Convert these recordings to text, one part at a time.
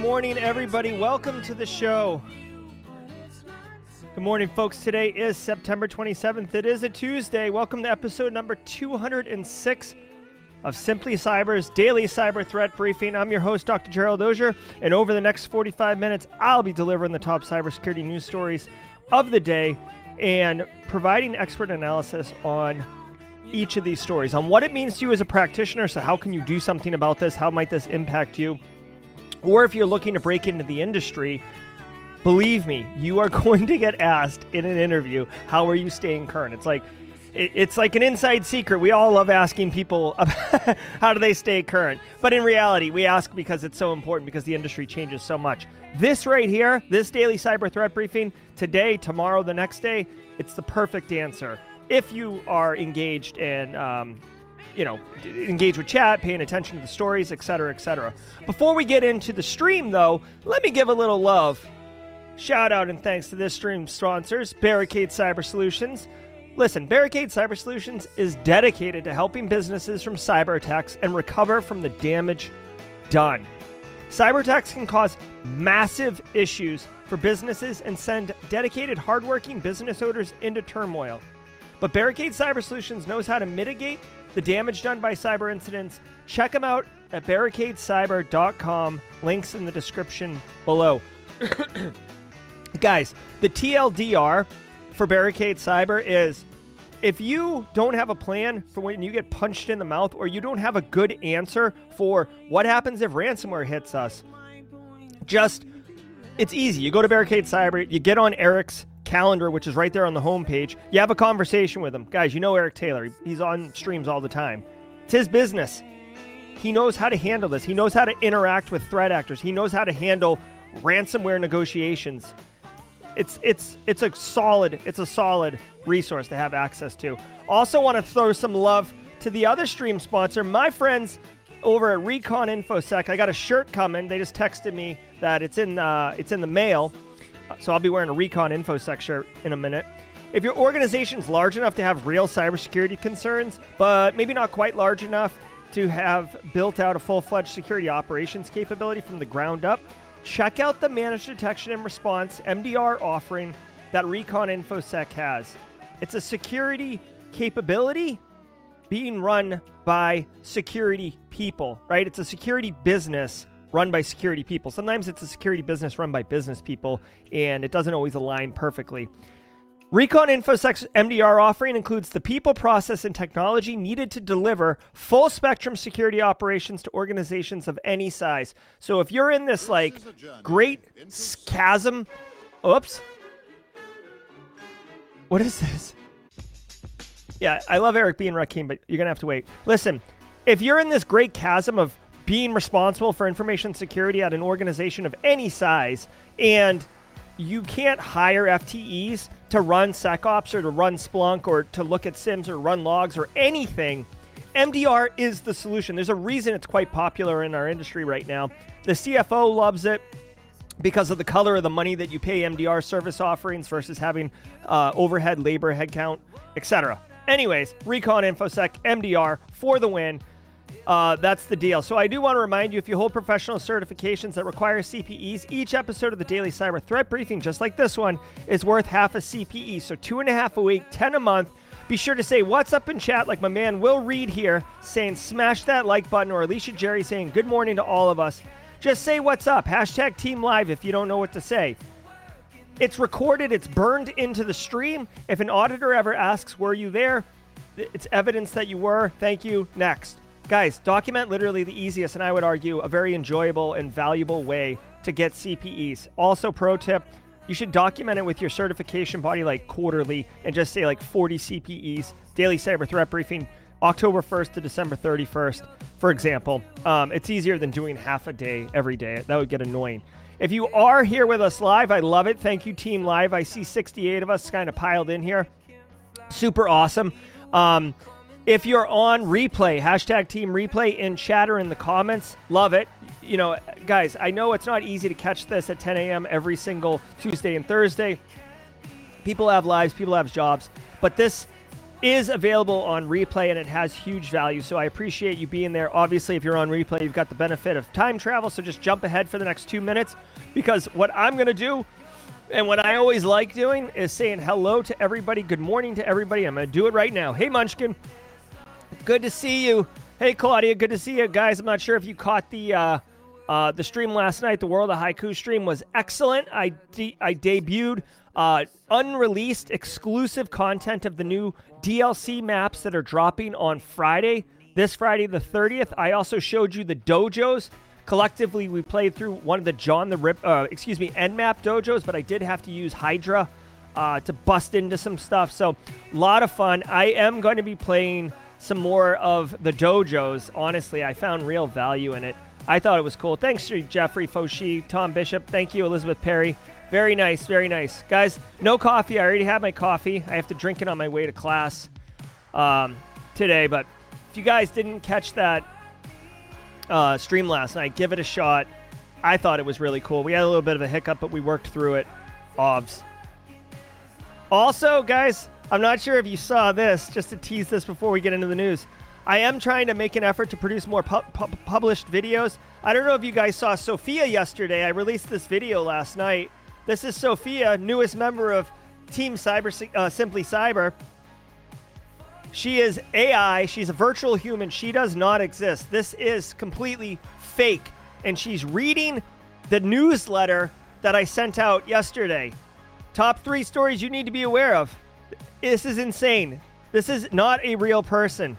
Morning, everybody. Welcome to the show. Good morning, folks. Today is September 27th. It is a Tuesday. Welcome to episode number 206 of Simply Cyber's daily cyber threat briefing. I'm your host, Dr. Gerald Auger, and over the next 45 minutes, I'll be delivering the top cybersecurity news stories of the day and providing expert analysis on each of these stories, on what it means to you as a practitioner. So, how can you do something about this? How might this impact you? Or if you're looking to break into the industry, believe me, you are going to get asked in an interview, how are you staying current? It's like, it's like an inside secret. We all love asking people how do they stay current. But in reality, we ask because it's so important because the industry changes so much. This right here, this daily cyber threat briefing, today, tomorrow, the next day, it's the perfect answer. If you are engaged and, um, you know, engage with chat, paying attention to the stories, etc., etc. Before we get into the stream, though, let me give a little love. Shout out and thanks to this stream sponsors, Barricade Cyber Solutions. Listen, Barricade Cyber Solutions is dedicated to helping businesses from cyber attacks and recover from the damage done. Cyber attacks can cause massive issues for businesses and send dedicated, hardworking business owners into turmoil. But Barricade Cyber Solutions knows how to mitigate the damage done by cyber incidents. Check them out at barricadecyber.com. Links in the description below. Guys, the TLDR for Barricade Cyber is if you don't have a plan for when you get punched in the mouth or you don't have a good answer for what happens if ransomware hits us, just it's easy. You go to Barricade Cyber, you get on Eric's calendar, which is right there on the homepage. You have a conversation with him. Guys, you know Eric Taylor. He's on streams all the time. It's his business. He knows how to handle this. He knows how to interact with threat actors. He knows how to handle ransomware negotiations. It's it's it's a solid it's a solid resource to have access to. Also want to throw some love to the other stream sponsor, my friends over at Recon InfoSec. I got a shirt coming. They just texted me that it's in uh, it's in the mail. So I'll be wearing a Recon InfoSec shirt in a minute. If your organization's large enough to have real cybersecurity concerns, but maybe not quite large enough to have built out a full-fledged security operations capability from the ground up, check out the managed detection and response MDR offering that Recon InfoSec has. It's a security capability being run by security people, right? It's a security business run by security people. Sometimes it's a security business run by business people, and it doesn't always align perfectly. Recon InfoSec's MDR offering includes the people, process, and technology needed to deliver full spectrum security operations to organizations of any size. So if you're in this like great chasm, oops, what is this? Yeah, I love Eric being Rakim, but you're gonna have to wait. Listen, if you're in this great chasm of being responsible for information security at an organization of any size, and you can't hire FTEs to run SecOps or to run Splunk or to look at SIEMs or run logs or anything, MDR is the solution. There's a reason it's quite popular in our industry right now. The CFO loves it because of the color of the money that you pay MDR service offerings versus having uh, overhead, labor, headcount, etc. Anyways, Recon InfoSec MDR for the win. Uh, that's the deal. So I do want to remind you if you hold professional certifications that require CPEs, each episode of the Daily Cyber Threat Briefing, just like this one, is worth half a CPE. So two and a half a week, 10 a month. Be sure to say what's up in chat, like my man Will Reed here, saying smash that like button, or Alicia Jerry saying good morning to all of us. Just say what's up. Hashtag Team Live if you don't know what to say. It's recorded, it's burned into the stream. If an auditor ever asks, Were you there? It's evidence that you were. Thank you. Next. Guys, document literally the easiest, and I would argue a very enjoyable and valuable way to get CPEs. Also, pro tip you should document it with your certification body like quarterly and just say like 40 CPEs, daily cyber threat briefing, October 1st to December 31st, for example. Um, it's easier than doing half a day every day. That would get annoying. If you are here with us live, I love it. Thank you, Team Live. I see 68 of us kind of piled in here. Super awesome. Um, if you're on replay, hashtag team replay in chatter in the comments, love it. You know, guys, I know it's not easy to catch this at 10 a.m. every single Tuesday and Thursday. People have lives, people have jobs, but this is available on replay and it has huge value. So I appreciate you being there. Obviously, if you're on replay, you've got the benefit of time travel. So just jump ahead for the next two minutes because what I'm going to do and what I always like doing is saying hello to everybody, good morning to everybody. I'm going to do it right now. Hey, Munchkin. Good to see you. Hey, Claudia. Good to see you, guys. I'm not sure if you caught the. Uh, uh, the stream last night, the World of Haiku stream, was excellent. I de- I debuted uh, unreleased exclusive content of the new DLC maps that are dropping on Friday, this Friday the 30th. I also showed you the dojos. Collectively, we played through one of the John the Rip, uh, excuse me, Nmap dojos, but I did have to use Hydra uh, to bust into some stuff. So, a lot of fun. I am going to be playing some more of the dojos. Honestly, I found real value in it. I thought it was cool. Thanks to Jeffrey Foshi, Tom Bishop. Thank you, Elizabeth Perry. Very nice, very nice. Guys, no coffee. I already had my coffee. I have to drink it on my way to class um, today. But if you guys didn't catch that uh, stream last night, give it a shot. I thought it was really cool. We had a little bit of a hiccup, but we worked through it. OBS. Also, guys, I'm not sure if you saw this, just to tease this before we get into the news. I am trying to make an effort to produce more pu- pu- published videos. I don't know if you guys saw Sophia yesterday. I released this video last night. This is Sophia, newest member of Team Cyber uh, Simply Cyber. She is AI. She's a virtual human. She does not exist. This is completely fake. And she's reading the newsletter that I sent out yesterday. Top three stories you need to be aware of. This is insane. This is not a real person.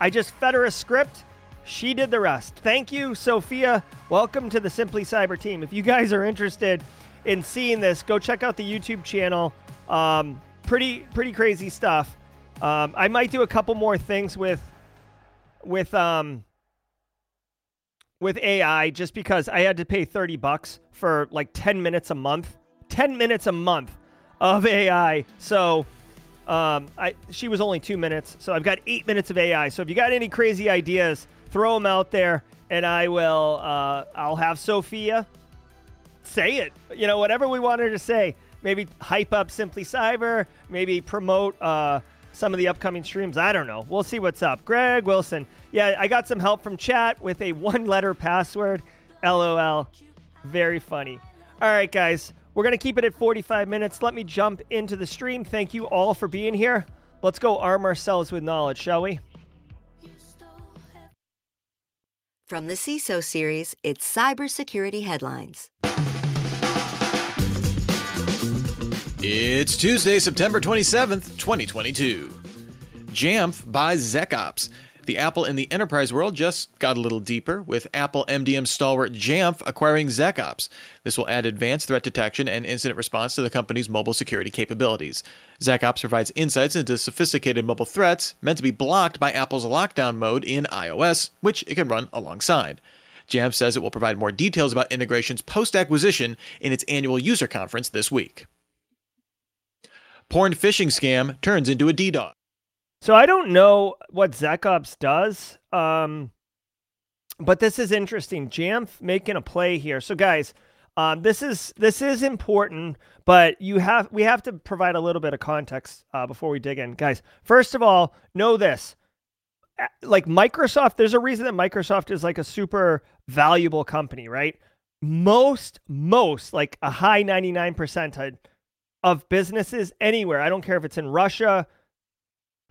I just fed her a script. She did the rest. Thank you, Sophia. Welcome to the Simply Cyber team. If you guys are interested in seeing this, go check out the YouTube channel. Um, pretty pretty crazy stuff. Um, I might do a couple more things with with um with AI just because I had to pay 30 bucks for like 10 minutes a month. 10 minutes a month of AI. So um, I she was only two minutes, so I've got eight minutes of AI. So if you got any crazy ideas, throw them out there, and I will. Uh, I'll have Sophia say it. You know, whatever we want her to say. Maybe hype up Simply Cyber. Maybe promote uh, some of the upcoming streams. I don't know. We'll see what's up. Greg Wilson. Yeah, I got some help from chat with a one-letter password. LOL. Very funny. All right, guys. We're going to keep it at 45 minutes. Let me jump into the stream. Thank you all for being here. Let's go arm ourselves with knowledge, shall we? From the CISO series, it's Cybersecurity Headlines. It's Tuesday, September 27th, 2022. Jamf buys ZecOps. The Apple in the enterprise world just got a little deeper, with Apple MDM stalwart Jamf acquiring ZecOps. This will add advanced threat detection and incident response to the company's mobile security capabilities. ZecOps provides insights into sophisticated mobile threats meant to be blocked by Apple's lockdown mode in iOS, which it can run alongside. Jamf says it will provide more details about integrations post acquisition in its annual user conference this week. Porn phishing scam turns into a DDoS. So I don't know what ZecOps does, um, but this is interesting. Jamf making a play here. So guys, um, this is this is important, but you have we have to provide a little bit of context uh, before we dig in, guys. First of all, know this: like Microsoft, there's a reason that Microsoft is like a super valuable company, right? Most most like a high 99 percent of businesses anywhere. I don't care if it's in Russia,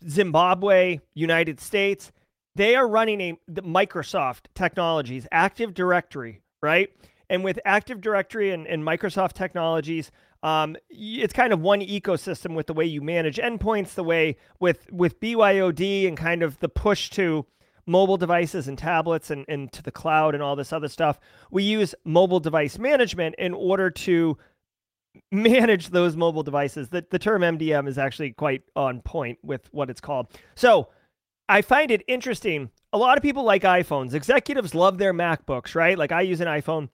Zimbabwe, United States, they are running a Microsoft Technologies Active Directory, right? And with Active Directory and, and Microsoft Technologies, um, it's kind of one ecosystem with the way you manage endpoints, the way with with BYOD and kind of the push to mobile devices and tablets and, and to the cloud and all this other stuff. We use mobile device management in order to manage those mobile devices. The, the term MDM is actually quite on point with what it's called. So I find it interesting. A lot of people like iPhones. Executives love their MacBooks, right? Like I use an iPhone,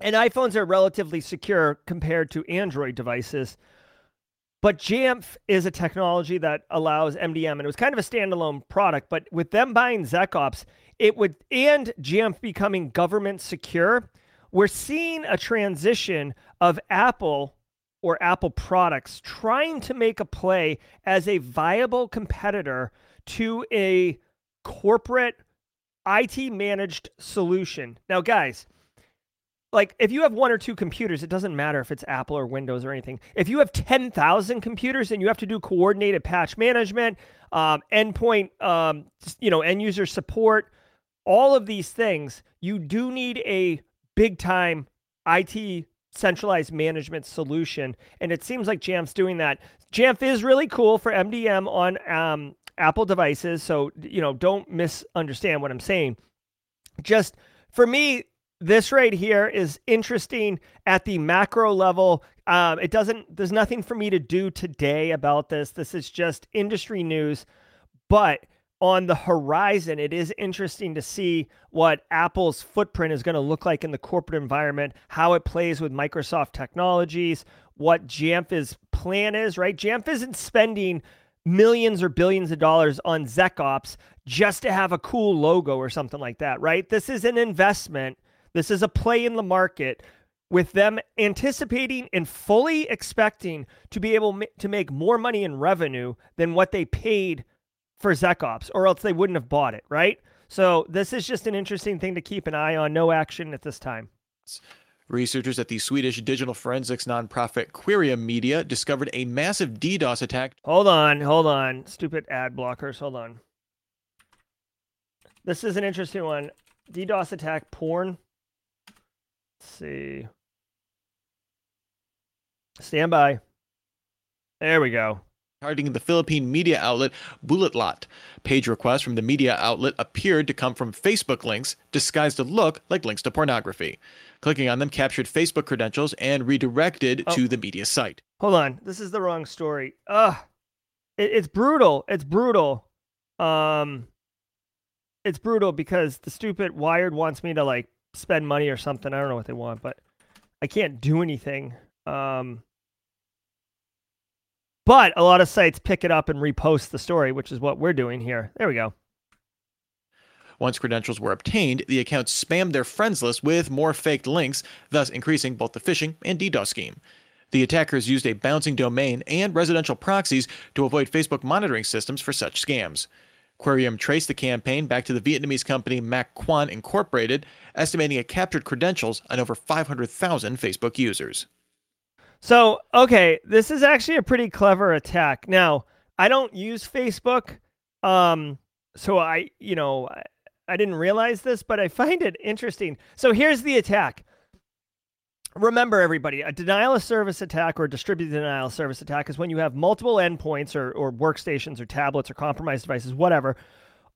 and iPhones are relatively secure compared to Android devices. But Jamf is a technology that allows MDM, and it was kind of a standalone product. But with them buying ZecOps, it would, and Jamf becoming government secure, we're seeing a transition of Apple or Apple products trying to make a play as a viable competitor to a corporate IT managed solution. Now, guys, like if you have one or two computers, it doesn't matter if it's Apple or Windows or anything. If you have 10,000 computers and you have to do coordinated patch management, um, endpoint, um, you know, end user support, all of these things, you do need a big time IT centralized management solution. And it seems like Jamf's doing that. Jamf is really cool for MDM on um, Apple devices. So, you know, don't misunderstand what I'm saying. Just for me, this right here is interesting at the macro level. Um, it doesn't, there's nothing for me to do today about this. This is just industry news. But on the horizon, it is interesting to see what Apple's footprint is going to look like in the corporate environment, how it plays with Microsoft technologies, what Jamf's plan is, right? Jamf isn't spending millions or billions of dollars on ZecOps just to have a cool logo or something like that, right? This is an investment. This is a play in the market with them anticipating and fully expecting to be able to make more money in revenue than what they paid for ZecOps, or else they wouldn't have bought it, right? So this is just an interesting thing to keep an eye on. No action at this time. Researchers at the Swedish digital forensics nonprofit Qurium Media discovered a massive DDoS attack. Hold on, hold on. Stupid ad blockers. Hold on. This is an interesting one. DDoS attack porn. Let's see. Stand by. There we go targeting the Philippine media outlet Bulatlat. Page requests from the media outlet appeared to come from Facebook links disguised to look like links to pornography. Clicking on them captured Facebook credentials and redirected oh. to the media site. Hold on, this is the wrong story. Ugh, it, it's brutal. It's brutal. Um, it's brutal because the stupid Wired wants me to like spend money or something. I don't know what they want, but I can't do anything. Um, but a lot of sites pick it up and repost the story, which is what we're doing here. There we go. Once credentials were obtained, the accounts spammed their friends list with more faked links, thus increasing both the phishing and DDoS scheme. The attackers used a bouncing domain and residential proxies to avoid Facebook monitoring systems for such scams. Qurium traced the campaign back to the Vietnamese company Mac Quan Incorporated, estimating it captured credentials on over 500,000 Facebook users. So, okay, this is actually a pretty clever attack. Now, I don't use Facebook. Um, so I, you know, I, I didn't realize this, but I find it interesting. So here's the attack. Remember, everybody, a denial of service attack or distributed denial of service attack is when you have multiple endpoints or, or workstations or tablets or compromised devices, whatever,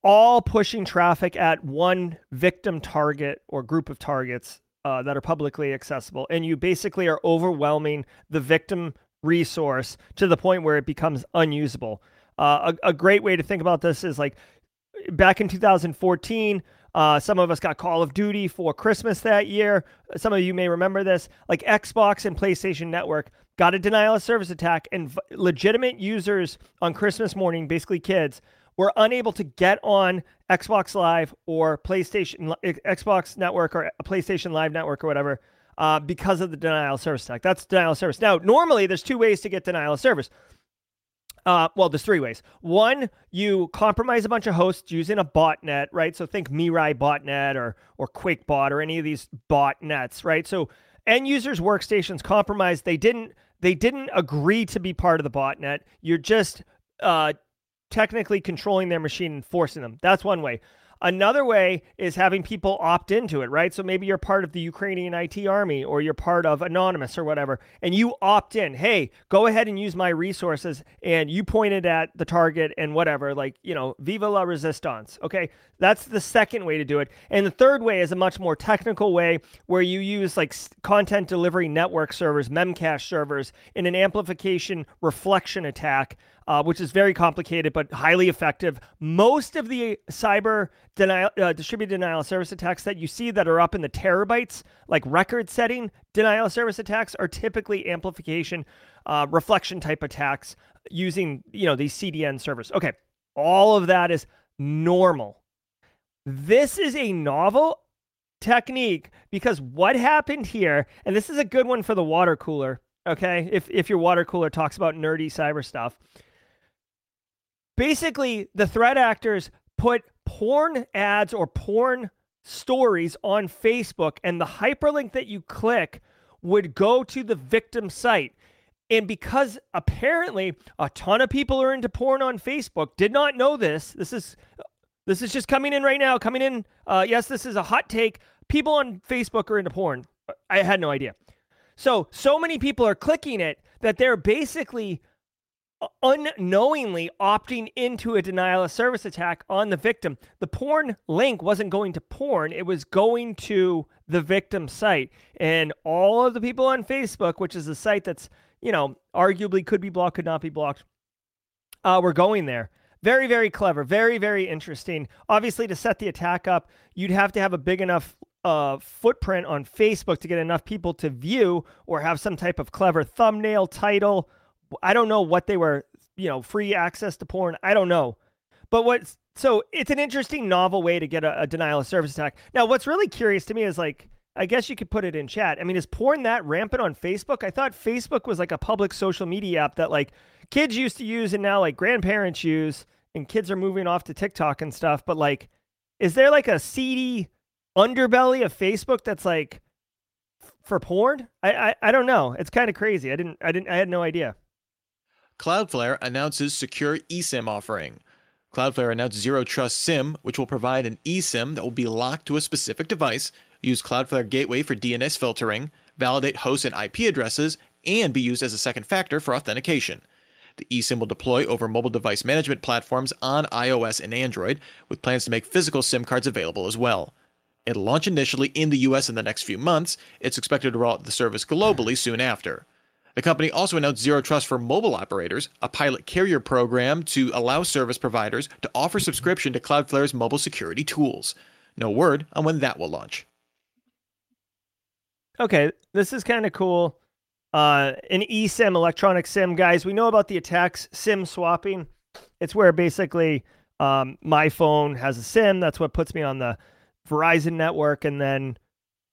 all pushing traffic at one victim target or group of targets uh, that are publicly accessible, and you basically are overwhelming the victim resource to the point where it becomes unusable. Uh, a, a, great way to think about this is like back in 2014. Uh, some of us got Call of Duty for Christmas that year. Some of you may remember this. Like Xbox and PlayStation Network got a denial of service attack, and v- legitimate users on Christmas morning, basically kids, were unable to get on Xbox Live or PlayStation Xbox Network or a PlayStation Live Network or whatever uh, because of the denial of service attack. That's denial of service. Now, normally there's two ways to get denial of service. Uh, well, there's three ways. One, you compromise a bunch of hosts using a botnet, right? So think Mirai botnet or or Qakbot or any of these botnets, right? So end users' workstations compromised. They didn't they didn't agree to be part of the botnet. You're just uh, technically controlling their machine and forcing them. That's one way. Another way is having people opt into it, right? So maybe you're part of the Ukrainian IT army or you're part of Anonymous or whatever, and you opt in. Hey, go ahead and use my resources. And you pointed at the target and whatever, like, you know, viva la resistance. Okay. That's the second way to do it. And the third way is a much more technical way where you use like content delivery network servers, Memcache servers in an amplification reflection attack uh, which is very complicated but highly effective. Most of the cyber denial, uh, distributed denial of service attacks that you see that are up in the terabytes, like record setting denial of service attacks, are typically amplification, uh, reflection type attacks using you know these CDN servers. Okay, all of that is normal. This is a novel technique because what happened here, and this is a good one for the water cooler Okay, if if your water cooler talks about nerdy cyber stuff. Basically, the threat actors put porn ads or porn stories on Facebook, and the hyperlink that you click would go to the victim site. And because apparently a ton of people are into porn on Facebook, did not know this. This is this is just coming in right now. Coming in. Uh, yes, this is a hot take. People on Facebook are into porn. I had no idea. So so many people are clicking it that they're basically unknowingly opting into a denial of service attack on the victim. The porn link wasn't going to porn, it was going to the victim site. And all of the people on Facebook, which is a site that's, you know, arguably could be blocked, could not be blocked, uh, were going there. Very, very clever. Very, very interesting. Obviously, to set the attack up, you'd have to have a big enough uh, footprint on Facebook to get enough people to view or have some type of clever thumbnail title I don't know what they were, you know, free access to porn. I don't know. But what's so it's an interesting novel way to get a, a denial of service attack. Now, what's really curious to me is like, I guess you could put it in chat. I mean, is porn that rampant on Facebook? I thought Facebook was like a public social media app that like kids used to use and now like grandparents use, and kids are moving off to TikTok and stuff. But like, is there like a seedy underbelly of Facebook that's like for porn? I I, I don't know. It's kind of crazy. I didn't I didn't I had no idea. Cloudflare announces secure eSIM offering. Cloudflare announced Zero Trust SIM, which will provide an eSIM that will be locked to a specific device, use Cloudflare Gateway for DNS filtering, validate host and IP addresses, and be used as a second factor for authentication. The eSIM will deploy over mobile device management platforms on iOS and Android, with plans to make physical SIM cards available as well. It'll launch initially in the US in the next few months. It's expected to roll out the service globally soon after. The company also announced Zero Trust for mobile operators, a pilot carrier program to allow service providers to offer subscription to Cloudflare's mobile security tools. No word on when that will launch. Okay, this is kind of cool. Uh, an eSIM, electronic SIM, guys. We know about the attacks, SIM swapping. It's where basically um, my phone has a SIM. That's what puts me on the Verizon network, and then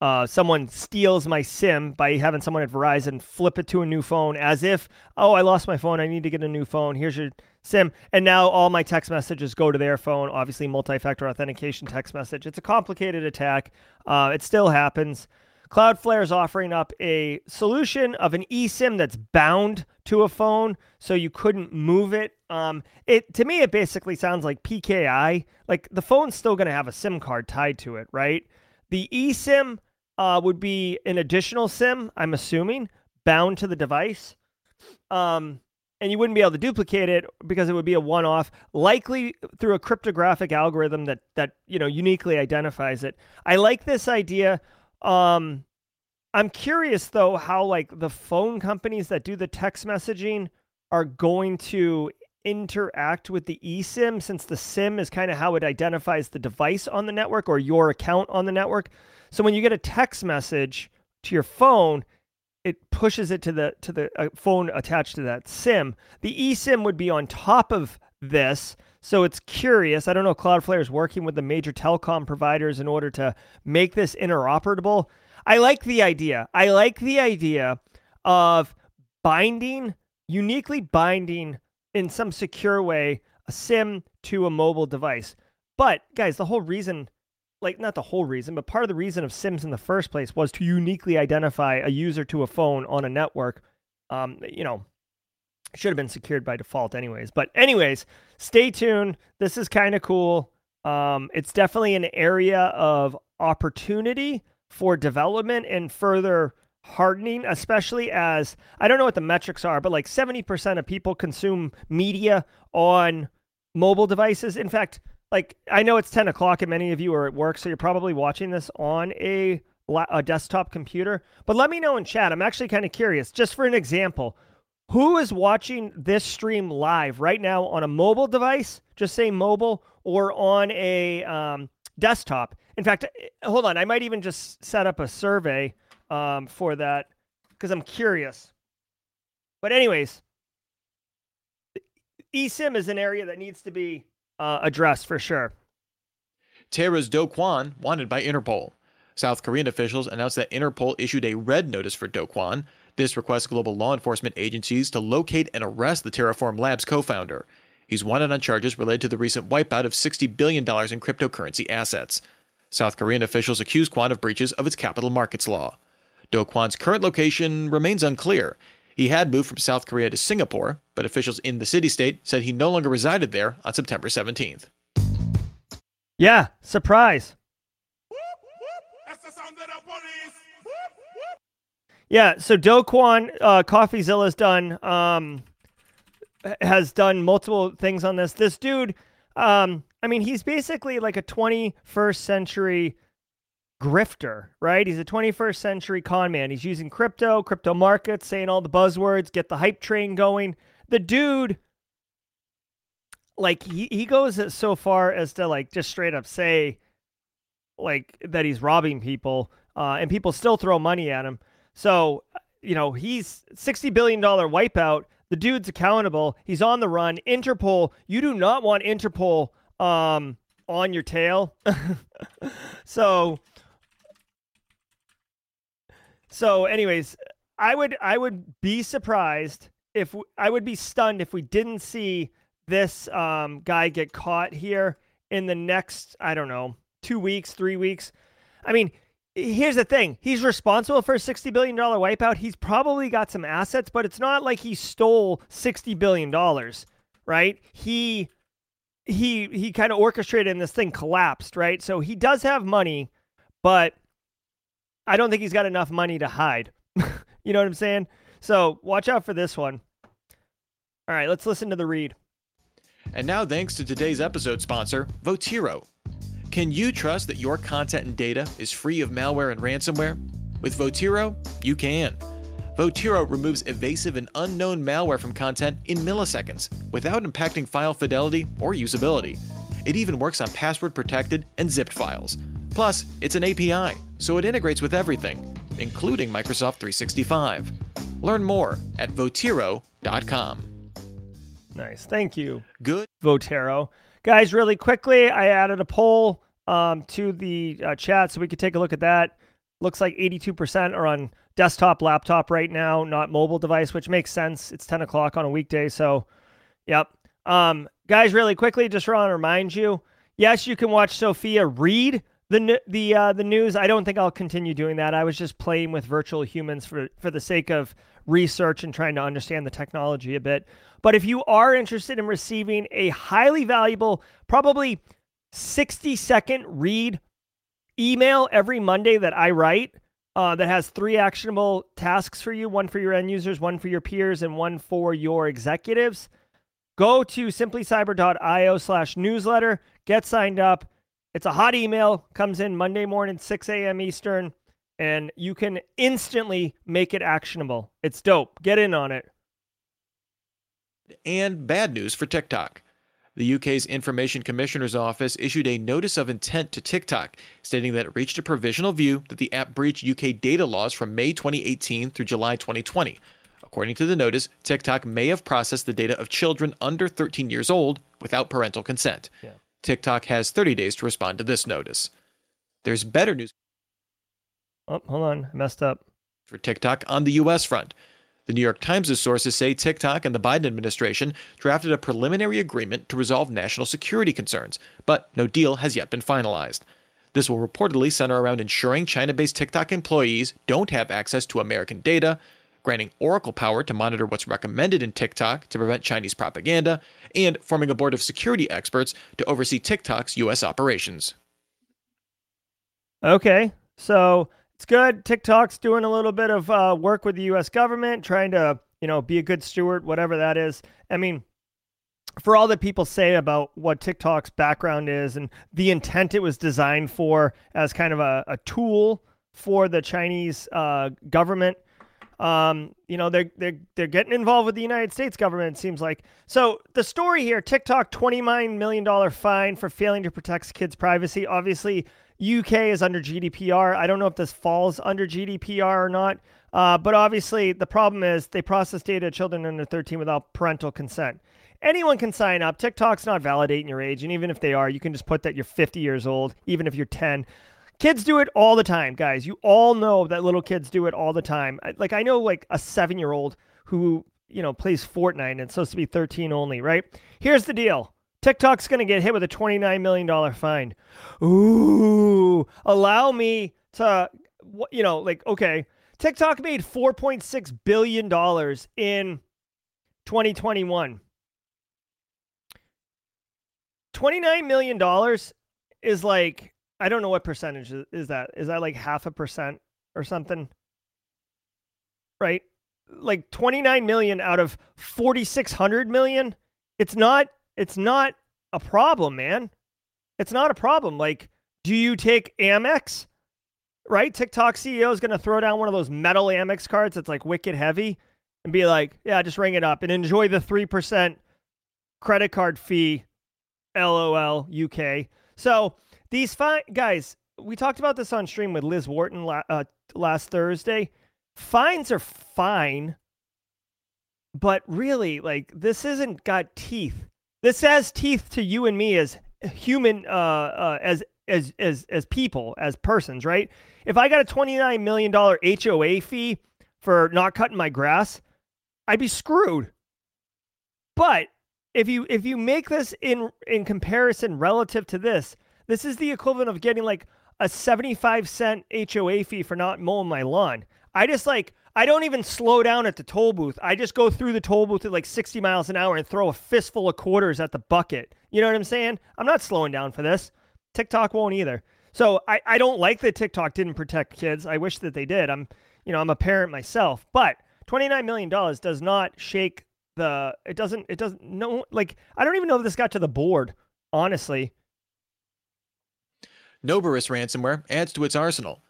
uh, someone steals my SIM by having someone at Verizon flip it to a new phone as if, oh, I lost my phone. I need to get a new phone. Here's your SIM. And now all my text messages go to their phone. Obviously, multi factor authentication text message. It's a complicated attack. Uh, it still happens. Cloudflare is offering up a solution of an eSIM that's bound to a phone, so you couldn't move it. Um, it to me, it basically sounds like PKI. Like the phone's still going to have a SIM card tied to it, right? The eSIM uh, would be an additional SIM, I'm assuming, bound to the device. Um, and you wouldn't be able to duplicate it because it would be a one-off, likely through a cryptographic algorithm that that you know uniquely identifies it. I like this idea. Um, I'm curious though how like the phone companies that do the text messaging are going to interact with the eSIM since the SIM is kind of how it identifies the device on the network or your account on the network. So when you get a text message to your phone, it pushes it to the to the uh, phone attached to that SIM. The eSIM would be on top of this. So it's curious. I don't know. Cloudflare is working with the major telecom providers in order to make this interoperable. I like the idea. I like the idea of binding, uniquely binding in some secure way, a SIM to a mobile device. But guys, the whole reason like not the whole reason, but part of the reason of Sims in the first place was to uniquely identify a user to a phone on a network. Um, you know, should have been secured by default, anyways. But anyways, stay tuned. This is kind of cool. Um, it's definitely an area of opportunity for development and further hardening, especially as I don't know what the metrics are, but like 70% of people consume media on mobile devices. In fact, like I know it's 10 o'clock and many of you are at work, so you're probably watching this on a, a desktop computer. But let me know in chat. I'm actually kind of curious, just for an example, who is watching this stream live right now on a mobile device? Just say mobile or on a um, desktop. In fact, eh, hold on. I might even just set up a survey um, for that because I'm curious. But anyways, eSIM is an area that needs to be uh, addressed for sure. Terra's Do Kwon wanted by Interpol. South Korean officials announced that Interpol issued a red notice for Do Kwon. This requests global law enforcement agencies to locate and arrest the Terraform Labs co founder. He's wanted on charges related to the recent wipeout of $60 billion in cryptocurrency assets. South Korean officials accuse Kwon of breaches of its capital markets law. Do Kwon's current location remains unclear. He had moved from South Korea to Singapore, but officials in the city state said he no longer resided there on September 17th. Yeah, surprise. Yeah, so Do Kwon, uh, CoffeeZilla's done um, has done multiple things on this. This dude, um, I mean, he's basically like a 21st century grifter, right? He's a 21st century con man. He's using crypto, crypto markets, saying all the buzzwords, get the hype train going. The dude, like, he, he goes so far as to like just straight up say, like, that he's robbing people, uh, and people still throw money at him. So, you know, he's $60 billion wipeout. The dude's accountable. He's on the run. Interpol, you do not want Interpol um, on your tail. so, so anyways, I would I would be surprised if I would be stunned if we didn't see this um, guy get caught here in the next I don't know two weeks, three weeks. I mean, here's the thing. He's responsible for a $60 billion wipeout. He's probably got some assets but it's not like he stole $60 billion right? He he he kind of orchestrated and this thing collapsed right? So he does have money but i don't think he's got enough money to hide. You know what i'm saying? So watch out for this one. All right let's listen to the read. And now thanks to today's episode sponsor votiro can you trust that your content and data is free of malware and ransomware? With Votiro, you can. Votiro removes evasive and unknown malware from content in milliseconds without impacting file fidelity or usability. It even works on password protected and zipped files. Plus, it's an API, so it integrates with everything, including Microsoft 365. Learn more at Votiro.com. Nice. Thank you. Good. Votiro. Guys, really quickly, I added a poll um, to the uh, chat so we could take a look at that. Looks like 82% are on desktop, laptop right now, not mobile device, which makes sense. It's 10 o'clock on a weekday. So, yep. Um, guys, really quickly, just want to remind you yes, you can watch Sophia read the the uh, the news. I don't think I'll continue doing that. I was just playing with virtual humans for for the sake of research and trying to understand the technology a bit. But if you are interested in receiving a highly valuable, probably 60 second read email every Monday that I write, uh, that has three actionable tasks for you one for your end users, one for your peers, and one for your executives. Go to simplycyber.io slash newsletter, get signed up. It's a hot email, comes in Monday morning, 6 a.m. Eastern, and you can instantly make it actionable. It's dope. Get in on it and bad news for TikTok. The UK's Information Commissioner's Office issued a notice of intent to TikTok, stating that it reached a provisional view that the app breached UK data laws from May 2018 through July 2020. According to the notice, TikTok may have processed the data of children under 13 years old without parental consent. Yeah. TikTok has 30 days to respond to this notice. There's better news. Oh, hold on. I messed up. For TikTok on the US front. The New York Times' sources say TikTok and the Biden administration drafted a preliminary agreement to resolve national security concerns, but no deal has yet been finalized. This will reportedly center around ensuring China based TikTok employees don't have access to American data, granting Oracle power to monitor what's recommended in TikTok to prevent Chinese propaganda, and forming a board of security experts to oversee TikTok's U.S. operations. Okay, so it's good. TikTok's doing a little bit of uh, work with the U.S. government, trying to you know be a good steward, whatever that is. I mean, for all that people say about what TikTok's background is and the intent it was designed for as kind of a, a tool for the Chinese uh, government. Um, you know, they're they're they're getting involved with the United States government. It seems like so. The story here: TikTok twenty nine million dollar fine for failing to protect kids' privacy. Obviously, UK is under GDPR. I don't know if this falls under GDPR or not. Uh, but obviously, the problem is they process data of children under 13 without parental consent. Anyone can sign up. TikTok's not validating your age. And even if they are, you can just put that you're 50 years old, even if you're 10. Kids do it all the time, guys. You all know that little kids do it all the time. Like I know like a 7-year-old who, you know, plays Fortnite and it's supposed to be 13 only, right? Here's the deal. TikTok's going to get hit with a $29 million fine. Ooh, allow me to, you know, like, okay, TikTok made $4.6 billion in 2021. $29 million is like, I don't know what percentage is that. Is that like half a percent or something? Right? Like 29 million out of 4600 million. It's not it's not a problem, man. It's not a problem. Like, do you take Amex? Right? TikTok CEO is going to throw down one of those metal Amex cards that's like wicked heavy and be like, yeah, just ring it up and enjoy the 3% credit card fee. LOL UK. So these fine guys, we talked about this on stream with Liz Wharton la- uh, last Thursday. Fines are fine, but really, like this isn't got teeth. This has teeth to you and me as human, uh, uh, as as as as people, as persons, right? If I got a twenty nine million dollar HOA fee for not cutting my grass, I'd be screwed. But if you if you make this in in comparison relative to this, this is the equivalent of getting like a 75 cent HOA fee for not mowing my lawn. I just like I don't even slow down at the toll booth. I just go through the toll booth at like 60 miles an hour and throw a fistful of quarters at the bucket. You know what I'm saying? I'm not slowing down for this. TikTok won't either. So I, I don't like that TikTok didn't protect kids. I wish that they did. I'm you know, I'm a parent myself, but $29 million does not shake the it doesn't it doesn't no like I don't even know if this got to the board, honestly. Noberus ransomware adds to its arsenal.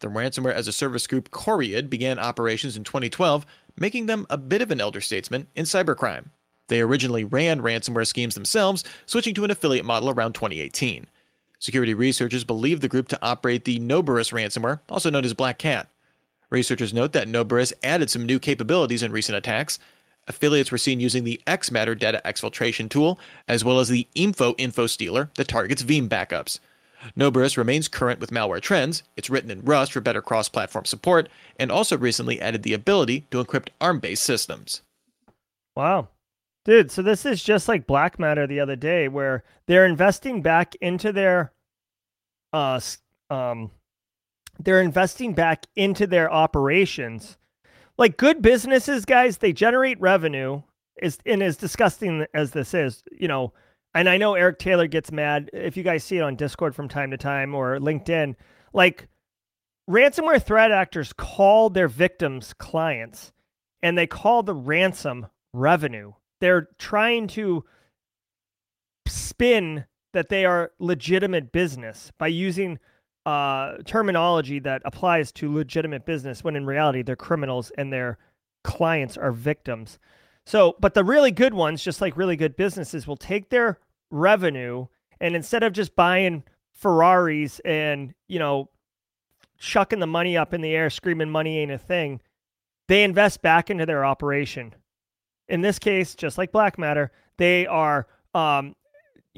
The ransomware as a service group Coreid began operations in 2012, making them a bit of an elder statesman in cybercrime. They originally ran ransomware schemes themselves, switching to an affiliate model around 2018. Security researchers believe the group to operate the Noberus ransomware, also known as Black Cat. Researchers note that Noberus added some new capabilities in recent attacks. Affiliates were seen using the Exmatter data exfiltration tool, as well as the Info Info Stealer that targets Veeam backups. Noberus remains current with malware trends. It's written in Rust for better cross platform support, and also recently added the ability to encrypt ARM based systems. Wow. Dude, so this is just like Black Matter the other day, where they're investing back into their, uh, um, they're investing back into their operations. Like good businesses, guys, they generate revenue. Is and as disgusting as this is, you know, and I know Eric Taylor gets mad if you guys see it on Discord from time to time or LinkedIn. Like ransomware threat actors call their victims clients and they call the ransom revenue. They're trying to spin that they are legitimate business by using uh, terminology that applies to legitimate business when in reality they're criminals and their clients are victims. So, but the really good ones, just like really good businesses, will take their revenue and instead of just buying Ferraris and, you know, chucking the money up in the air, screaming money ain't a thing, they invest back into their operation. In this case, just like Black Matter, they are um,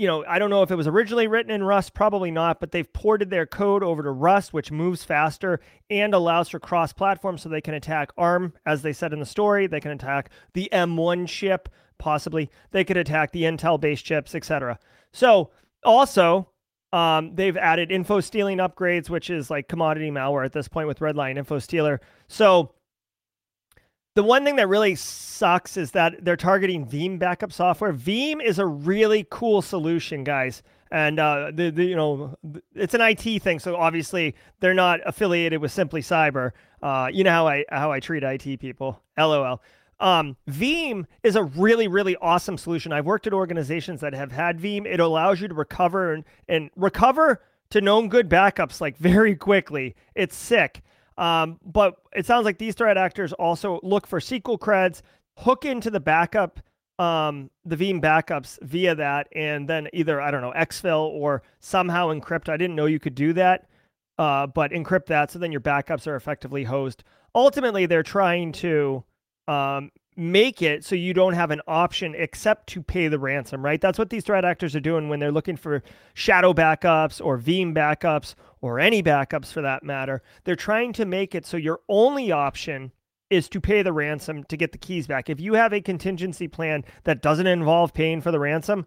you know, I don't know if it was originally written in Rust, probably not, but they've ported their code over to Rust, which moves faster and allows for cross platform so they can attack ARM, as they said in the story. They can attack the M1 chip, possibly. They could attack the Intel based chips, etc. So, also, um, they've added info stealing upgrades, which is like commodity malware at this point with Redline Info Stealer. So, the one thing that really sucks is that they're targeting Veeam backup software. Veeam is a really cool solution, guys. And uh, the, the you know it's an IT thing, so obviously they're not affiliated with Simply Cyber. Uh, you know how I how I treat IT people. LOL. Um, Veeam is a really, really awesome solution. I've worked at organizations that have had Veeam. It allows you to recover and, and recover to known good backups like very quickly. It's sick. Um, but it sounds like these threat actors also look for SQL creds, hook into the backup, um, the Veeam backups via that, and then either, I don't know, exfil or somehow encrypt. I didn't know you could do that, uh, but encrypt that so then your backups are effectively hosed. Ultimately, they're trying to um, make it so you don't have an option except to pay the ransom, right? That's what these threat actors are doing when they're looking for shadow backups or Veeam backups or any backups for that matter. They're trying to make it so your only option is to pay the ransom to get the keys back. If you have a contingency plan that doesn't involve paying for the ransom,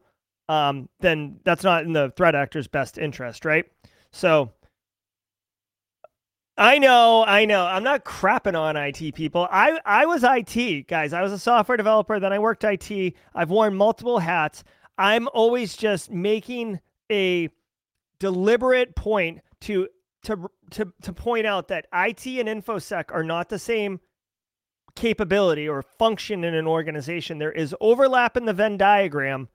um, then that's not in the threat actor's best interest, right? So I know, I know. I'm not crapping on IT people. I I was IT, guys. I was a software developer, then I worked IT. I've worn multiple hats. I'm always just making a deliberate point to to to to point out that IT and infosec are not the same capability or function in an organization. There is overlap in the Venn diagram,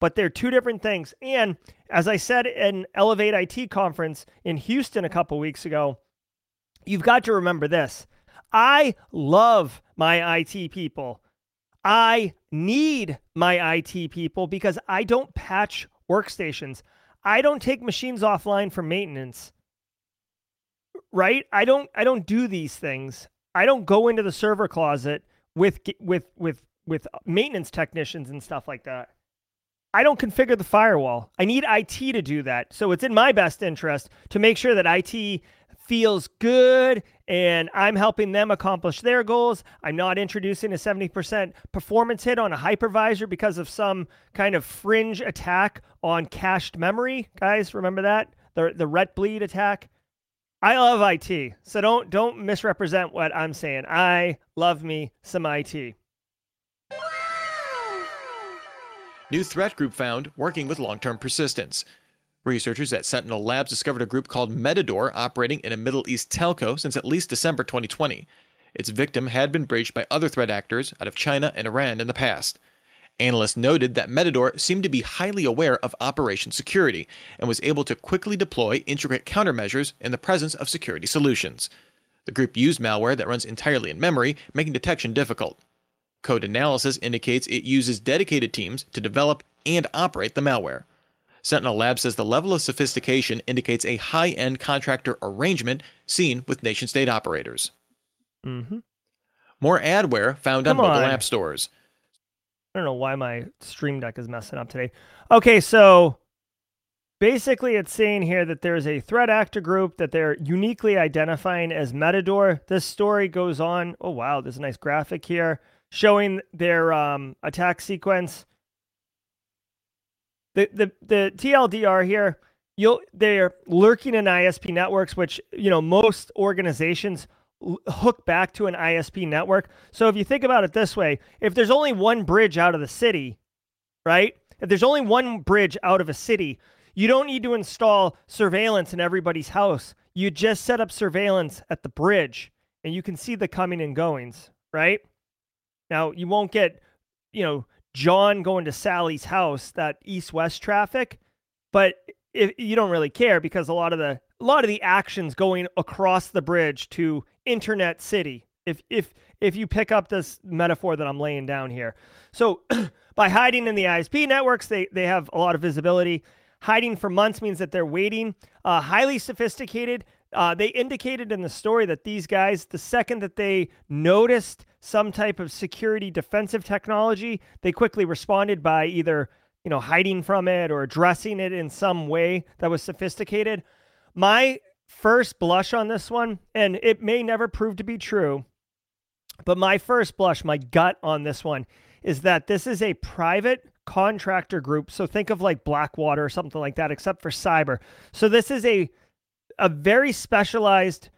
but they're two different things. And as I said in Elevate IT conference in Houston a couple weeks ago, you've got to remember this. I love my IT people. I need my IT people because I don't patch workstations. I don't take machines offline for maintenance. Right? I don't I don't do these things. I don't go into the server closet with with with with maintenance technicians and stuff like that. I don't configure the firewall. I need IT to do that. So it's in my best interest to make sure that IT feels good and I'm helping them accomplish their goals. I'm not introducing a 70% performance hit on a hypervisor because of some kind of fringe attack on cached memory. Guys, remember that? The the Retbleed attack. I love IT. So don't don't misrepresent what I'm saying. I love me some IT. New threat group found working with long-term persistence. Researchers at Sentinel Labs discovered a group called Metador operating in a Middle East telco since at least December 2020. Its victim had been breached by other threat actors out of China and Iran in the past. Analysts noted that Metador seemed to be highly aware of operation security and was able to quickly deploy intricate countermeasures in the presence of security solutions. The group used malware that runs entirely in memory, making detection difficult. Code analysis indicates it uses dedicated teams to develop and operate the malware. Sentinel Lab says the level of sophistication indicates a high end contractor arrangement seen with nation state operators. Mm-hmm. More adware found Come on mobile on. app stores. I don't know why my stream deck is messing up today. Okay, so basically it's saying here that there's a threat actor group that they're uniquely identifying as Metador. This story goes on. Oh wow, there's a nice graphic here showing their um, attack sequence. The the the TLDR here, you'll they're lurking in ISP networks, which you know most organizations hook back to an ISP network. So if you think about it this way, if there's only one bridge out of the city, right? If there's only one bridge out of a city, you don't need to install surveillance in everybody's house. You just set up surveillance at the bridge and you can see the coming and goings, right? Now, you won't get, you know, John going to Sally's house, that east-west traffic, but if you don't really care because a lot of the a lot of the actions going across the bridge to internet city. If if if you pick up this metaphor that i'm laying down here. So by hiding in the isp networks they they have a lot of visibility. Hiding for months means that they're waiting. Uh, highly sophisticated uh, they indicated in the story that these guys the second that they noticed some type of security defensive technology they quickly responded by either you know, hiding from it or addressing it in some way that was sophisticated. My first blush on this one, and it may never prove to be true, but my first blush, my gut on this one is that this is a private contractor group. So think of like Blackwater or something like that, except for cyber. So this is a a very specialized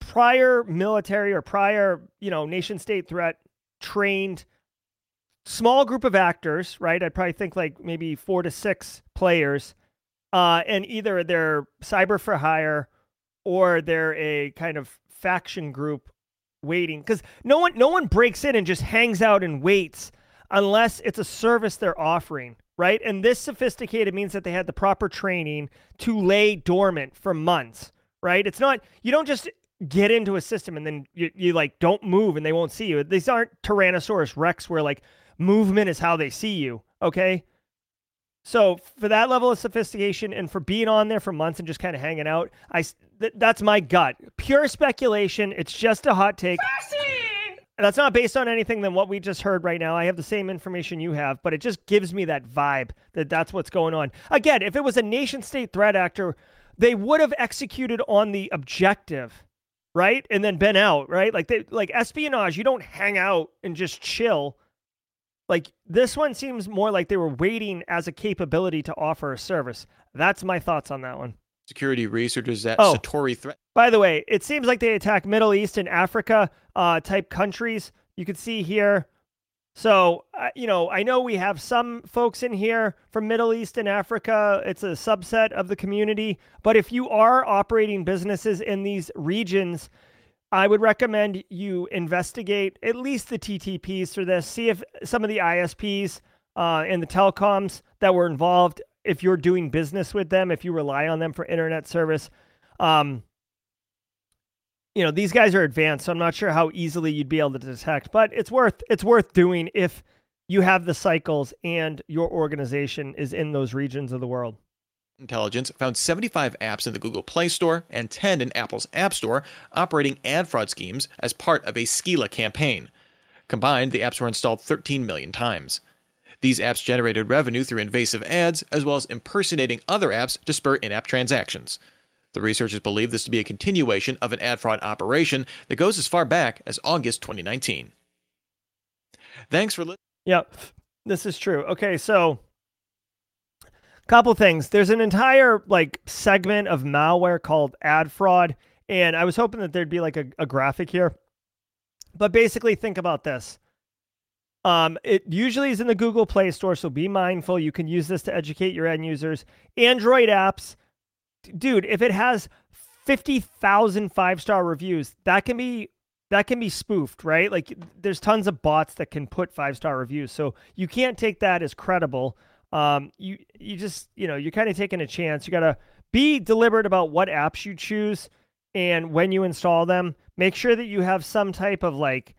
prior military or prior, you know, nation state threat trained small group of actors, right? I'd probably think like maybe four to six players. Uh, and either they're cyber for hire or they're a kind of faction group waiting because no one no one breaks in and just hangs out and waits unless it's a service they're offering right? And this sophisticated means that they had the proper training to lay dormant for months right? It's not you don't just get into a system and then you, you like don't move and they won't see you. These aren't tyrannosaurus rex where like movement is how they see you okay? So for that level of sophistication and for being on there for months and just kind of hanging out I th- that's my gut. Pure speculation it's just a hot take that's not based on anything than what we just heard right now. I have the same information you have, but it just gives me that vibe that that's what's going on. Again, if it was a nation state threat actor, they would have executed on the objective, right? And then been out, right? Like they like espionage, you don't hang out and just chill. Like this one seems more like they were waiting as a capability to offer a service. That's my thoughts on that one. Security researchers at Oh. Satori Threat. By the way, it seems like they attack Middle East and Africa uh, type countries. You can see here. So, uh, you know, I know we have some folks in here from Middle East and Africa. It's a subset of the community. But if you are operating businesses in these regions, I would recommend you investigate at least the TTPs for this. See if some of the ISPs uh, and the telecoms that were involved, if you're doing business with them, if you rely on them for internet service, um, you know these guys are advanced, so I'm not sure how easily you'd be able to detect, but it's worth it's worth doing if you have the cycles and your organization is in those regions of the world. Intelligence found 75 apps in the Google Play Store and 10 in Apple's App Store operating ad fraud schemes as part of a Scylla campaign. Combined, the apps were installed 13 million times. These apps generated revenue through invasive ads as well as impersonating other apps to spur in app transactions. The researchers believe this to be a continuation of an ad fraud operation that goes as far back as August 2019. Thanks for listening. Yep, this is true. Okay, so couple things. There's an entire like segment of malware called ad fraud, and I was hoping that there'd be like a, a graphic here. But basically, think about this. Um, it usually is in the Google Play Store, so be mindful. You can use this to educate your end users. Android apps, dude, if it has 50,000 five-star reviews, that can be that can be spoofed, right? Like there's tons of bots that can put five-star reviews. So you can't take that as credible. Um, you you just, you know, you're kind of taking a chance. You got to be deliberate about what apps you choose and when you install them. Make sure that you have some type of like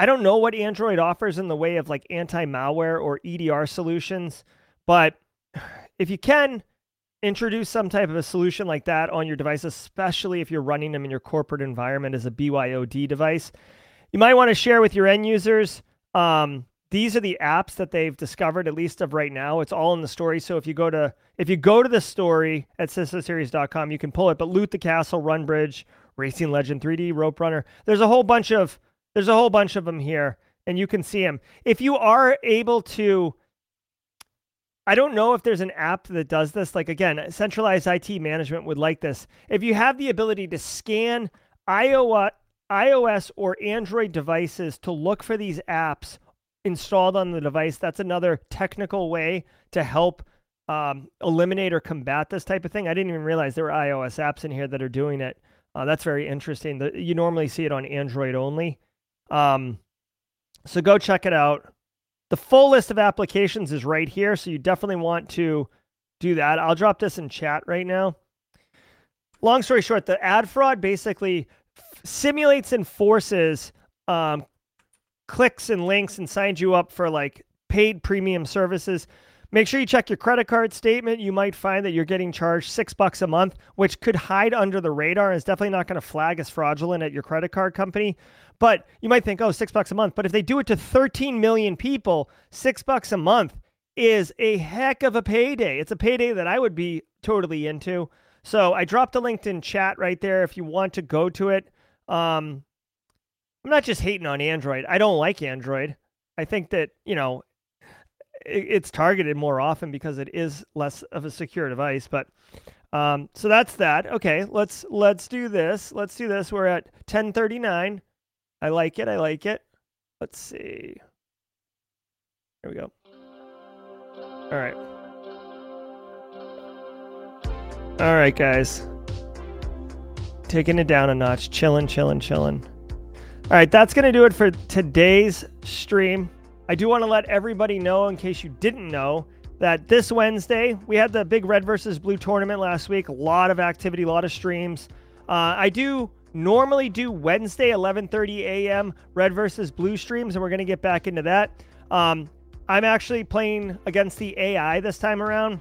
I don't know what Android offers in the way of like anti-malware or EDR solutions, but if you can introduce some type of a solution like that on your device, especially if you're running them in your corporate environment as a BYOD device, you might want to share with your end users. Um, these are the apps that they've discovered, at least of right now. It's all in the story. So if you go to if you go to the story at cisoseries.com, you can pull it. But Loot the Castle, Run Bridge, Racing Legend 3D, Rope Runner. There's a whole bunch of there's a whole bunch of them here, and you can see them. If you are able to I don't know if there's an app that does this. Like again, centralized IT management would like this. If you have the ability to scan iOS, iOS or Android devices to look for these apps installed on the device, that's another technical way to help um, eliminate or combat this type of thing. I didn't even realize there were iOS apps in here that are doing it. Uh, that's very interesting. The, you normally see it on Android only. Um, so go check it out. The full list of applications is right here, so you definitely want to do that. I'll drop this in chat right now. Long story short, the ad fraud basically f- simulates and forces um, clicks and links and signs you up for like paid premium services. Make sure you check your credit card statement. You might find that you're getting charged six bucks a month, which could hide under the radar. It's definitely not going to flag as fraudulent at your credit card company. But you might think, oh, six bucks a month. But if they do it to 13 million people, six bucks a month is a heck of a payday. It's a payday that I would be totally into. So I dropped a link in chat right there if you want to go to it. Um, I'm not just hating on Android. I don't like Android. I think that, you know, it's targeted more often because it is less of a secure device. But um, so that's that. Okay, let's let's do this. Let's do this. We're at 1039. I like it. I like it. Let's see. Here we go. All right. All right, guys. Taking it down a notch. Chilling, chilling, chilling. All right, that's going to do it for today's stream. I do want to let everybody know, in case you didn't know, that this Wednesday we had the big red versus blue tournament last week. A lot of activity, a lot of streams. Uh, I do normally do Wednesday 11:30 a.m. red versus blue streams, and we're going to get back into that. Um, I'm actually playing against the AI this time around,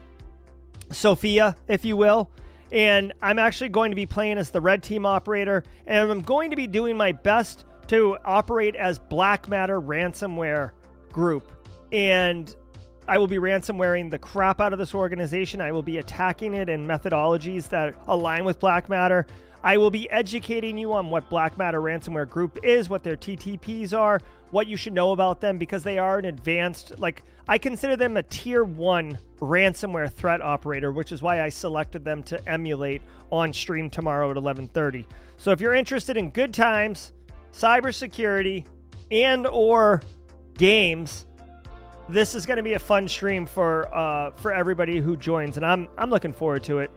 Sophia, if you will. And I'm actually going to be playing as the red team operator, and I'm going to be doing my best to operate as Black Matter ransomware group. And I will be ransomwaring the crap out of this organization. I will be attacking it in methodologies that align with Black Matter. I will be educating you on what Black Matter Ransomware Group is, what their TTPs are, what you should know about them because they are an advanced, like, I consider them a tier one ransomware threat operator, which is why I selected them to emulate on stream tomorrow at 11:30. So if you're interested in good times, cybersecurity, and or games, this is going to be a fun stream for uh, for everybody who joins, and I'm I'm looking forward to it.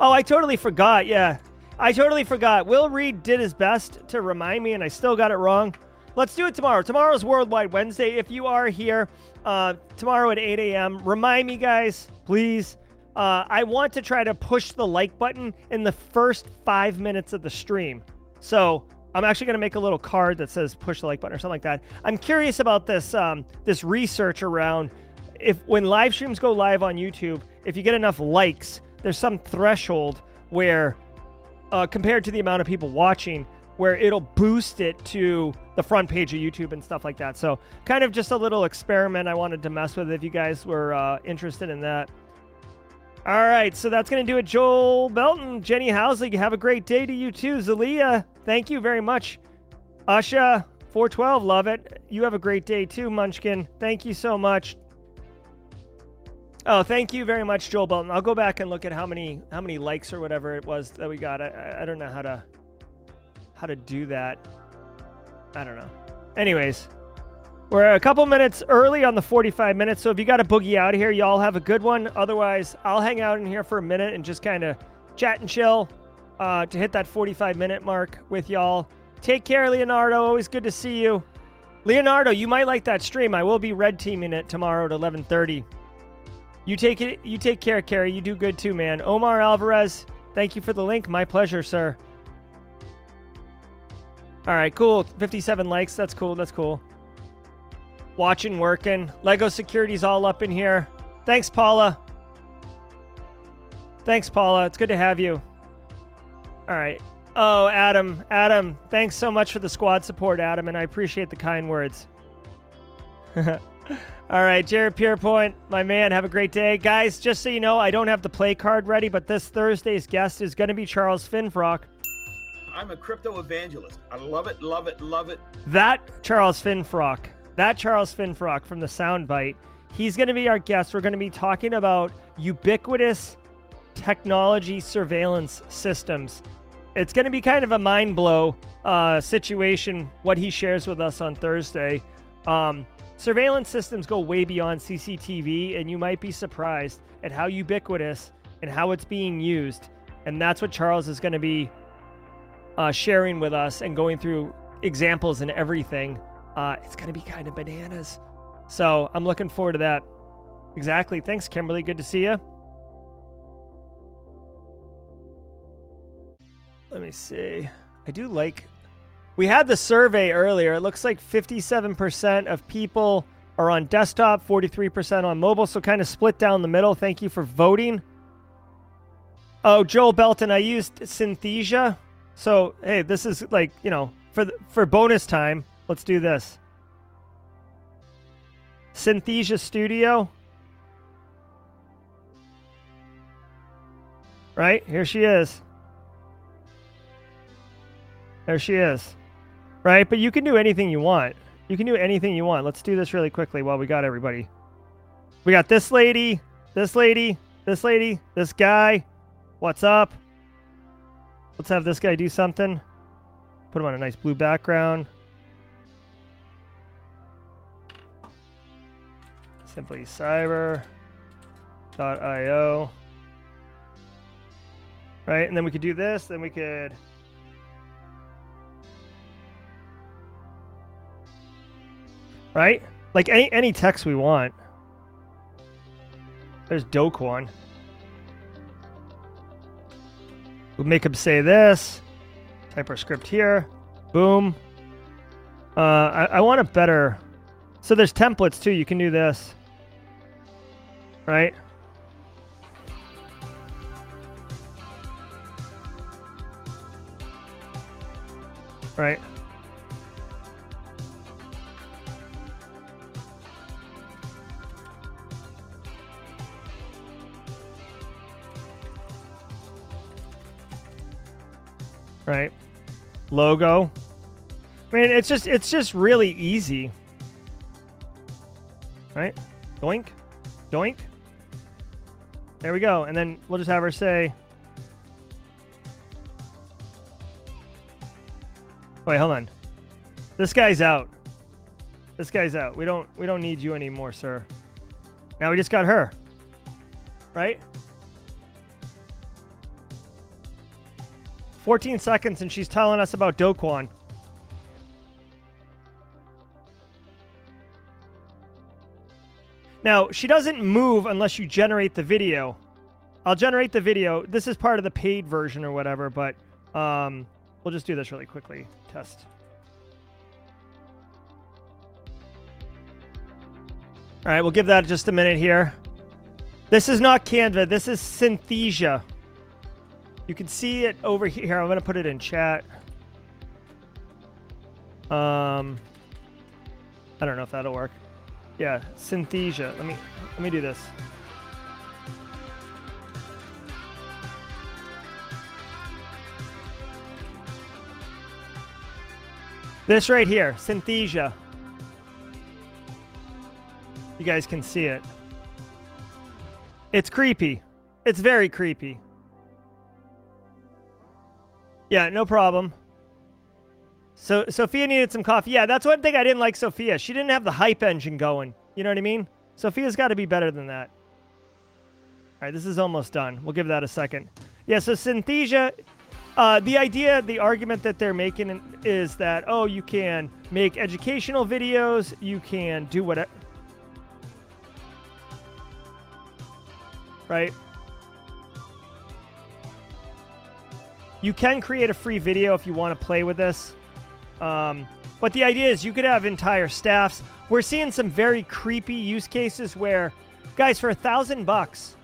Oh, I totally forgot. Yeah, I totally forgot. Will Reed did his best to remind me, and I still got it wrong. Let's do it tomorrow. Tomorrow's Worldwide Wednesday. If you are here uh, tomorrow at 8 a.m., remind me, guys, please. Uh, I want to try to push the like button in the first five minutes of the stream. So I'm actually going to make a little card that says push the like button or something like that. I'm curious about this um, this research around if when live streams go live on YouTube, if you get enough likes, there's some threshold where uh, compared to the amount of people watching, where it'll boost it to the front page of YouTube and stuff like that. So, kind of just a little experiment I wanted to mess with if you guys were uh, interested in that. All right, so that's going to do it. Joel Belton, Jenny Housley, have a great day to you too. Zalia, thank you very much. Asha, 412, love it. You have a great day too, Munchkin. Thank you so much. Oh, thank you very much, Joel Belton. I'll go back and look at how many how many likes or whatever it was that we got. I, I don't know how to how to do that. I don't know. Anyways, we're a couple minutes early on the 45 minutes, so if you got a boogie out of here, y'all have a good one. Otherwise, I'll hang out in here for a minute and just kind of chat and chill uh, to hit that 45 minute mark with y'all. Take care, Leonardo. Always good to see you. Leonardo, you might like that stream. I will be red teaming it tomorrow at 11:30. You take it. You take care, Carrie. You do good too, man. Omar Alvarez, thank you for the link. My pleasure, sir. All right, cool. 57 likes. That's cool. That's cool. Watching, working. Lego Security's all up in here. Thanks, Paula. Thanks, Paula. It's good to have you. All right. Oh, Adam. Adam, thanks so much for the squad support, Adam, and I appreciate the kind words. All right, Jared Pierpoint, my man, have a great day. Guys, just so you know, I don't have the play card ready, but this Thursday's guest is going to be Charles Finfrock. I'm a crypto evangelist. I love it, love it, love it. That Charles Finfrock, that Charles Finfrock from the Soundbite, he's going to be our guest. We're going to be talking about ubiquitous technology surveillance systems. It's going to be kind of a mind blow uh, situation, what he shares with us on Thursday. Um, Surveillance systems go way beyond CCTV, and you might be surprised at how ubiquitous and how it's being used. And that's what Charles is going to be uh, sharing with us and going through examples and everything. Uh, it's going to be kind of bananas. So I'm looking forward to that. Exactly. Thanks, Kimberly. Good to see you. Let me see. I do like we had the survey earlier. It looks like 57% of people are on desktop, 43% on mobile, so kind of split down the middle. Thank you for voting. Oh, Joel Belton, I used Synthesia. So, hey, this is like, you know, for the, for bonus time, let's do this. Synthesia Studio. Right? Here she is. There she is right? But you can do anything you want. You can do anything you want. Let's do this really quickly while we got everybody. We got this lady, this lady, this lady, this guy. What's up? Let's have this guy do something. Put him on a nice blue background. Simply cyber.io. Right? And then we could do this. Then we could right? Like any any text we want. There's Doquan. We'll make him say this. Type our script here. Boom. Uh, I, I want a better. So there's templates too. You can do this. Right? Right. Right? Logo. I mean, it's just it's just really easy. Right? Doink. Doink. There we go. And then we'll just have her say Wait, hold on. This guy's out. This guy's out. We don't we don't need you anymore, sir. Now we just got her. Right? 14 seconds and she's telling us about Doquan. Now, she doesn't move unless you generate the video. I'll generate the video. This is part of the paid version or whatever, but um, we'll just do this really quickly. Test. All right, we'll give that just a minute here. This is not Canva. This is Synthesia. You can see it over here. I'm going to put it in chat. Um, I don't know if that'll work. Yeah, Synthesia. Let me let me do this. This right here, Synthesia. You guys can see it. It's creepy. It's very creepy. Yeah, no problem. So Sophia needed some coffee. Yeah, that's one thing I didn't like Sophia. She didn't have the hype engine going. You know what I mean? Sophia's got to be better than that. All right, this is almost done. We'll give that a second. Yeah, so Synthesia, uh, the idea, the argument that they're making is that, oh, you can make educational videos, you can do whatever. Right? You can create a free video if you want to play with this. Um, but the idea is you could have entire staffs. We're seeing some very creepy use cases where, guys, for a thousand bucks,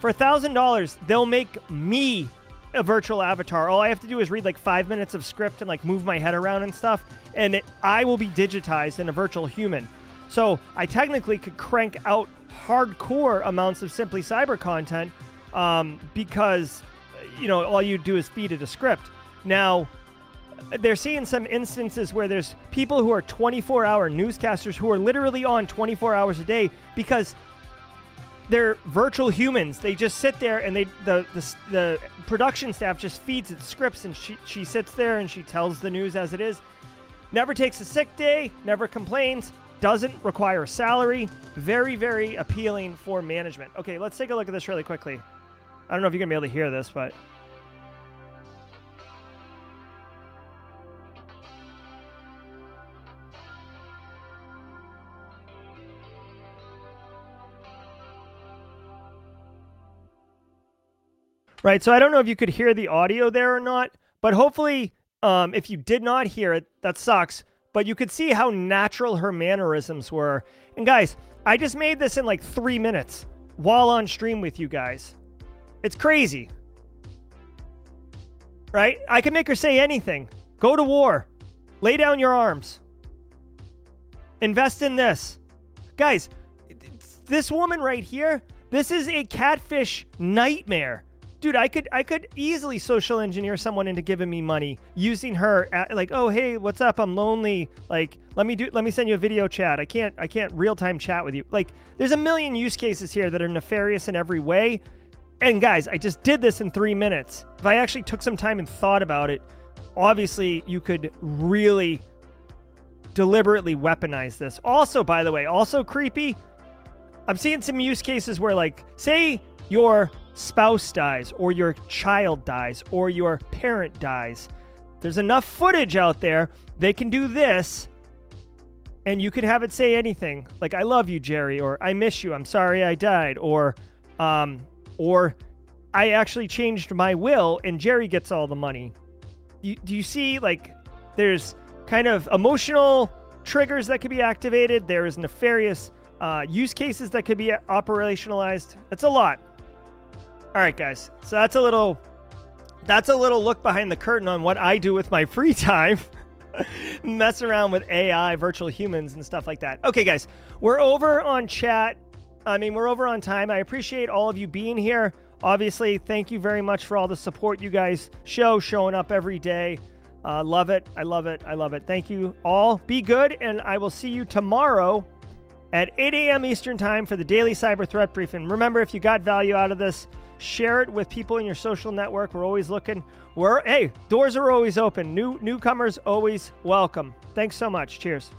for a thousand dollars, they'll make me a virtual avatar. All I have to do is read like five minutes of script and like move my head around and stuff, and it, I will be digitized in a virtual human. So I technically could crank out hardcore amounts of Simply Cyber content um, because, you know, all you do is feed it a script. Now, they're seeing some instances where there's people who are 24 hour newscasters who are literally on 24 hours a day because they're virtual humans. They just sit there and they the the, the production staff just feeds it scripts and she she sits there and she tells the news as it is. Never takes a sick day, never complains, doesn't require a salary. Very very appealing for management. Okay, let's take a look at this really quickly. I don't know if you're to be able to hear this, but Right. So I don't know if you could hear the audio there or not, but hopefully, um, if you did not hear it, that sucks. But you could see how natural her mannerisms were. And guys, I just made this in like three minutes while on stream with you guys. It's crazy. Right? I can make her say anything. Go to war. Lay down your arms. Invest in this. Guys, this woman right here, this is a catfish nightmare dude i could i could easily social engineer someone into giving me money using her at, like oh hey what's up i'm lonely like let me do let me send you a video chat i can't i can't real time chat with you like there's a million use cases here that are nefarious in every way and guys i just did this in three minutes. If i actually took some time and thought about it obviously you could really deliberately weaponize this. Also by the way also creepy i'm seeing some use cases where like say your spouse dies, or your child dies, or your parent dies. There's enough footage out there, they can do this, and you can have it say anything. Like, I love you, Jerry, or I miss you, I'm sorry I died, or, um, or I actually changed my will and Jerry gets all the money. You, do you see, like, there's kind of emotional triggers that could be activated, there's nefarious uh, use cases that could be operationalized. That's a lot. All right, guys. So that's a little that's a little look behind the curtain on what I do with my free time. Mess around with AI, virtual humans, and stuff like that. Okay, guys, we're over on chat. I mean, we're over on time. I appreciate all of you being here. Obviously, thank you very much for all the support you guys show, showing up every day. Uh, love it. I love it. I love it. Thank you all. Be good, and I will see you tomorrow at 8 a.m. Eastern Time for the daily cyber threat briefing. Remember, if you got value out of this, share it with people in your social network. We're always looking. We're hey, doors are always open. New newcomers always welcome. Thanks so much. Cheers.